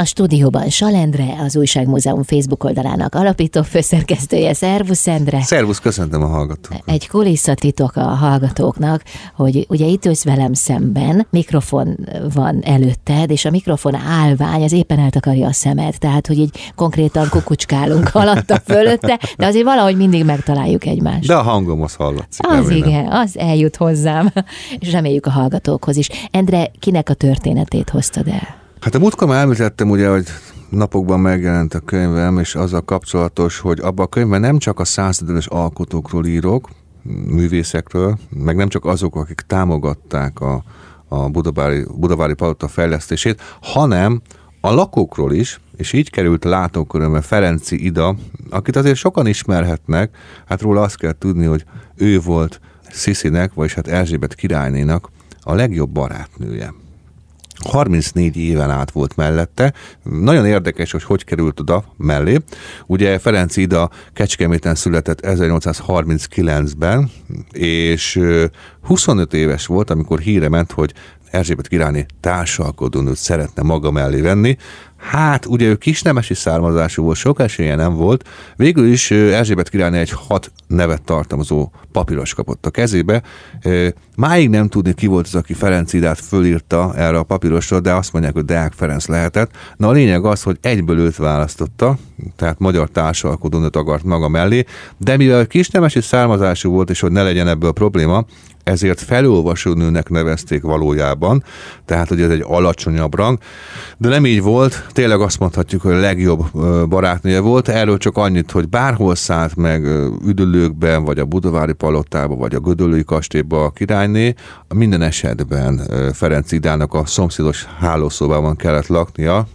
A stúdióban Salendre, az Újságmúzeum Facebook oldalának alapító főszerkesztője. Szervusz, Endre! Szervusz, köszöntöm a hallgatókat! Egy kulisszatitok a hallgatóknak, hogy ugye itt ülsz velem szemben, mikrofon van előtted, és a mikrofon állvány az éppen eltakarja a szemed, tehát hogy így konkrétan kukucskálunk alatta fölötte, de azért valahogy mindig megtaláljuk egymást. De a hangom az hallatszik. Az igen, az eljut hozzám, és reméljük a hallgatókhoz is. Endre, kinek a történetét hoztad el? Hát a múltkor már említettem ugye, hogy napokban megjelent a könyvem, és az a kapcsolatos, hogy abban a könyvben nem csak a századős alkotókról írok, művészekről, meg nem csak azok, akik támogatták a, a Budavári, Budavári Palota fejlesztését, hanem a lakókról is, és így került látókörömbe Ferenci Ida, akit azért sokan ismerhetnek, hát róla azt kell tudni, hogy ő volt Sziszinek, vagyis hát Erzsébet királynénak a legjobb barátnője. 34 éven át volt mellette. Nagyon érdekes, hogy hogy került oda mellé. Ugye Ferenc Ida Kecskeméten született 1839-ben, és 25 éves volt, amikor híre ment, hogy Erzsébet királyné társalkodónőt szeretne maga mellé venni. Hát, ugye ő kisnemesi származású volt, sok esélye nem volt. Végül is Erzsébet királyné egy hat nevet tartalmazó papíros kapott a kezébe. Máig nem tudni, ki volt az, aki Ferenc Idát fölírta erre a papírosra, de azt mondják, hogy Deák Ferenc lehetett. Na a lényeg az, hogy egyből őt választotta, tehát magyar társalkodónőt akart maga mellé, de mivel kisnemesi származású volt, és hogy ne legyen ebből probléma, ezért felolvasónőnek nevezték valójában, tehát hogy ez egy alacsonyabb rang, de nem így volt, tényleg azt mondhatjuk, hogy a legjobb barátnője volt, erről csak annyit, hogy bárhol szállt meg üdülőkben, vagy a Budavári palotába, vagy a Gödöllői kastélyba a királyné, minden esetben Ferenc Idának a szomszédos hálószobában kellett laknia,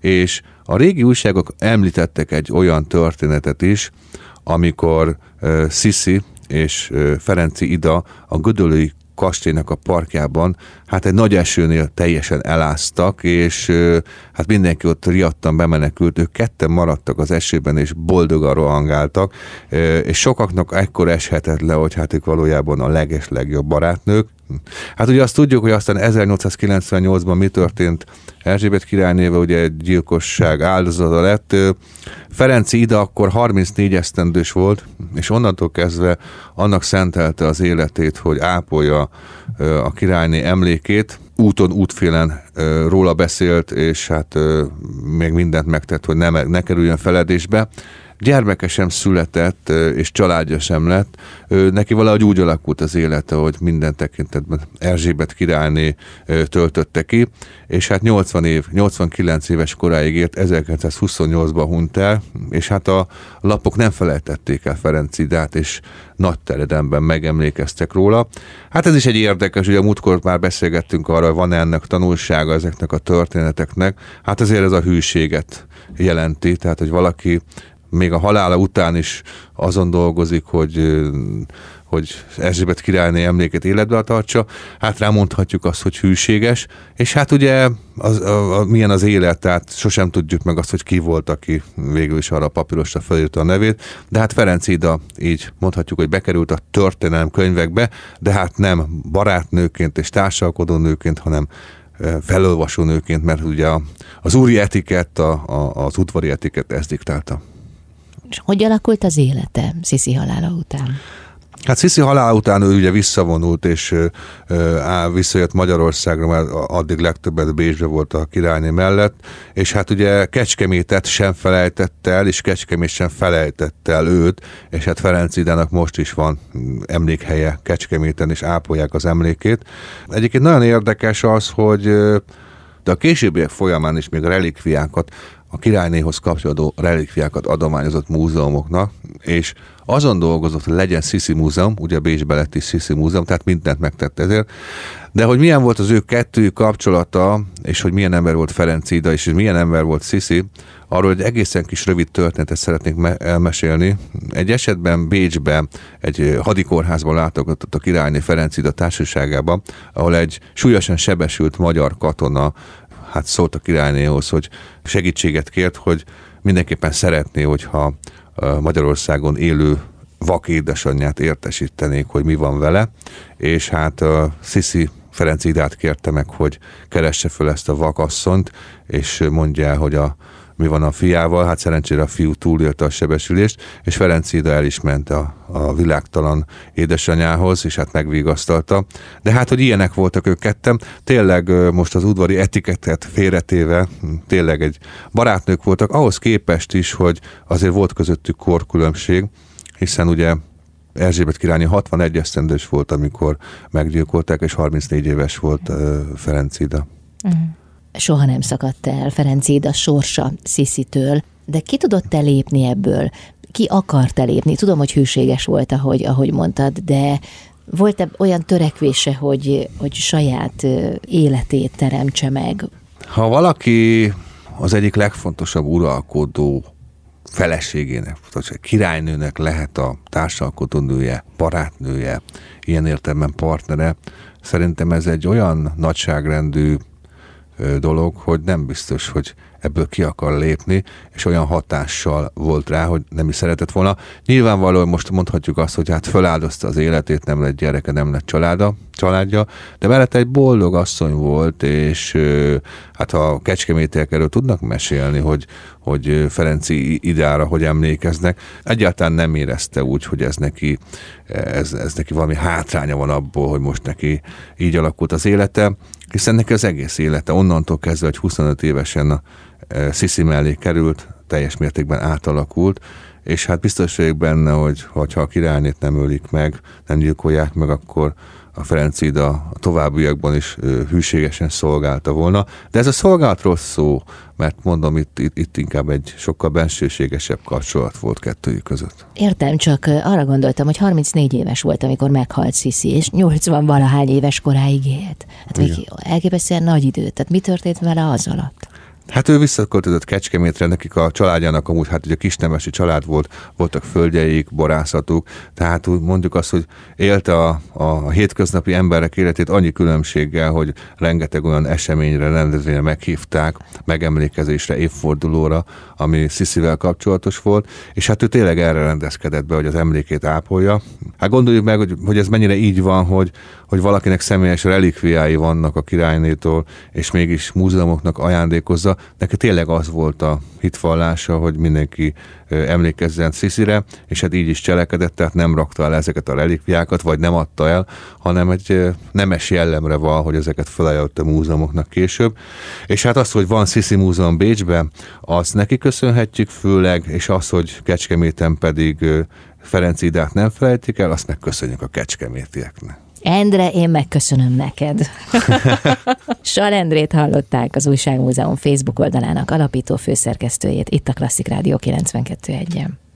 és a régi újságok említettek egy olyan történetet is, amikor Sisi, és Ferenci Ida a Gödöllői kastélynak a parkjában, hát egy nagy esőnél teljesen eláztak, és hát mindenki ott riadtan bemenekült, ők ketten maradtak az esőben, és boldogan rohangáltak, és sokaknak ekkor eshetett le, hogy hát ők valójában a leges legjobb barátnők. Hát ugye azt tudjuk, hogy aztán 1898-ban mi történt? Erzsébet királynével, ugye egy gyilkosság áldozata lett. Ferenci ide akkor 34 esztendős volt, és onnantól kezdve annak szentelte az életét, hogy ápolja a királyné emlékét, úton, útfélen róla beszélt, és hát még mindent megtett, hogy ne, ne kerüljön feledésbe gyermeke sem született, és családja sem lett. Neki valahogy úgy alakult az élete, hogy minden tekintetben Erzsébet királyné töltötte ki, és hát 80 év, 89 éves koráig ért, 1928-ban hunyt el, és hát a lapok nem felejtették el Ferenc Idát, és nagy teredemben megemlékeztek róla. Hát ez is egy érdekes, ugye a múltkor már beszélgettünk arra, hogy van ennek tanulsága ezeknek a történeteknek. Hát azért ez a hűséget jelenti, tehát hogy valaki még a halála után is azon dolgozik, hogy hogy Erzsébet királyné emléket életbe tartsa, hát rámondhatjuk azt, hogy hűséges, és hát ugye az, a, a, milyen az élet, tehát sosem tudjuk meg azt, hogy ki volt, aki végül is arra a papírosra felírta a nevét, de hát Ferenc Ida így mondhatjuk, hogy bekerült a történelem könyvekbe, de hát nem barátnőként és társalkodó nőként, hanem felolvasó nőként, mert ugye az úri etikett, a, a, az udvari etikett ezt diktálta. És hogy alakult az élete Sziszi halála után? Hát Sziszi halála után ő ugye visszavonult, és á, visszajött Magyarországra, mert addig legtöbbet Bécsbe volt a királyné mellett, és hát ugye Kecskemétet sem felejtette el, és Kecskemét sem felejtette el őt, és hát Ferenc Idának most is van emlékhelye Kecskeméten, és ápolják az emlékét. Egyébként nagyon érdekes az, hogy de a későbbiek folyamán is még relikviákat a királynéhoz kapcsolódó relikviákat adományozott múzeumoknak, és azon dolgozott, hogy legyen Sisi Múzeum, ugye Bécsbe lett is Sisi Múzeum, tehát mindent megtett ezért, de hogy milyen volt az ő kettő kapcsolata, és hogy milyen ember volt Ferenc Ida, és milyen ember volt Sisi, arról egy egészen kis rövid történetet szeretnék me- elmesélni. Egy esetben Bécsben egy hadikórházban látogatott a királyné Ferenc Ida társaságában, ahol egy súlyosan sebesült magyar katona hát szólt a királynéhoz, hogy segítséget kért, hogy mindenképpen szeretné, hogyha Magyarországon élő vak édesanyját értesítenék, hogy mi van vele, és hát Sisi Ferenc Idát kérte meg, hogy keresse föl ezt a vakasszont, és mondja hogy a mi van a fiával, hát szerencsére a fiú túlélte a sebesülést, és Ferenc Ida el is ment a, a világtalan édesanyához, és hát megvigasztalta. De hát, hogy ilyenek voltak ők kettem, tényleg most az udvari etikettet félretéve, tényleg egy barátnők voltak, ahhoz képest is, hogy azért volt közöttük korkülönbség, hiszen ugye Erzsébet királyi 61 esztendős volt, amikor meggyilkolták, és 34 éves volt Ferenc Ida. Uh-huh soha nem szakadt el Ferenc a sorsa Sziszitől, de ki tudott te lépni ebből? Ki akart lépni? Tudom, hogy hűséges volt, ahogy, ahogy mondtad, de volt-e olyan törekvése, hogy, hogy saját életét teremtse meg? Ha valaki az egyik legfontosabb uralkodó feleségének, vagy királynőnek lehet a társalkotónője, barátnője, ilyen értelemben partnere, szerintem ez egy olyan nagyságrendű dolog, hogy nem biztos, hogy ebből ki akar lépni, és olyan hatással volt rá, hogy nem is szeretett volna. Nyilvánvalóan most mondhatjuk azt, hogy hát föláldozta az életét, nem lett gyereke, nem lett családa, családja, de mellett egy boldog asszony volt, és hát a kecskemétiek erről tudnak mesélni, hogy, hogy Ferenci idára hogy emlékeznek. Egyáltalán nem érezte úgy, hogy ez neki, ez, ez neki valami hátránya van abból, hogy most neki így alakult az élete, hiszen neki az egész élete onnantól kezdve, hogy 25 évesen a Sisi mellé került, teljes mértékben átalakult, és hát biztos vagyok benne, hogy ha a királynét nem ölik meg, nem gyilkolják meg, akkor a Ferenc Ida a továbbiakban is hűségesen szolgálta volna. De ez a szolgálatról szó, mert mondom, itt, itt, itt inkább egy sokkal bensőségesebb kapcsolat volt kettőjük között. Értem, csak arra gondoltam, hogy 34 éves volt, amikor meghalt Sziszi, és 80 valahány éves koráig élt. Hát még elképesztően nagy idő. Tehát mi történt vele az alatt? Hát ő visszaköltözött Kecskemétre, nekik a családjának amúgy, hát ugye kisnemesi család volt, voltak földjeik, borászatuk, tehát mondjuk azt, hogy élte a, a hétköznapi emberek életét annyi különbséggel, hogy rengeteg olyan eseményre, rendezvényre meghívták, megemlékezésre, évfordulóra, ami Sziszivel kapcsolatos volt, és hát ő tényleg erre rendezkedett be, hogy az emlékét ápolja. Hát gondoljuk meg, hogy, hogy ez mennyire így van, hogy, hogy valakinek személyes relikviái vannak a királynétól, és mégis múzeumoknak ajándékozza, neki tényleg az volt a hitvallása, hogy mindenki emlékezzen Sziszire, és hát így is cselekedett, tehát nem rakta el ezeket a relikviákat, vagy nem adta el, hanem egy nemes jellemre van, hogy ezeket felajánlott a múzeumoknak később. És hát az, hogy van Sziszi Múzeum Bécsben, azt neki köszönhetjük főleg, és az, hogy Kecskeméten pedig Ferenc Idát nem felejtik el, azt megköszönjük a kecskemétieknek. Endre, én megköszönöm neked. Sarendrét hallották az Újságmúzeum Facebook oldalának alapító főszerkesztőjét itt a Klasszik Rádió 92.1-en.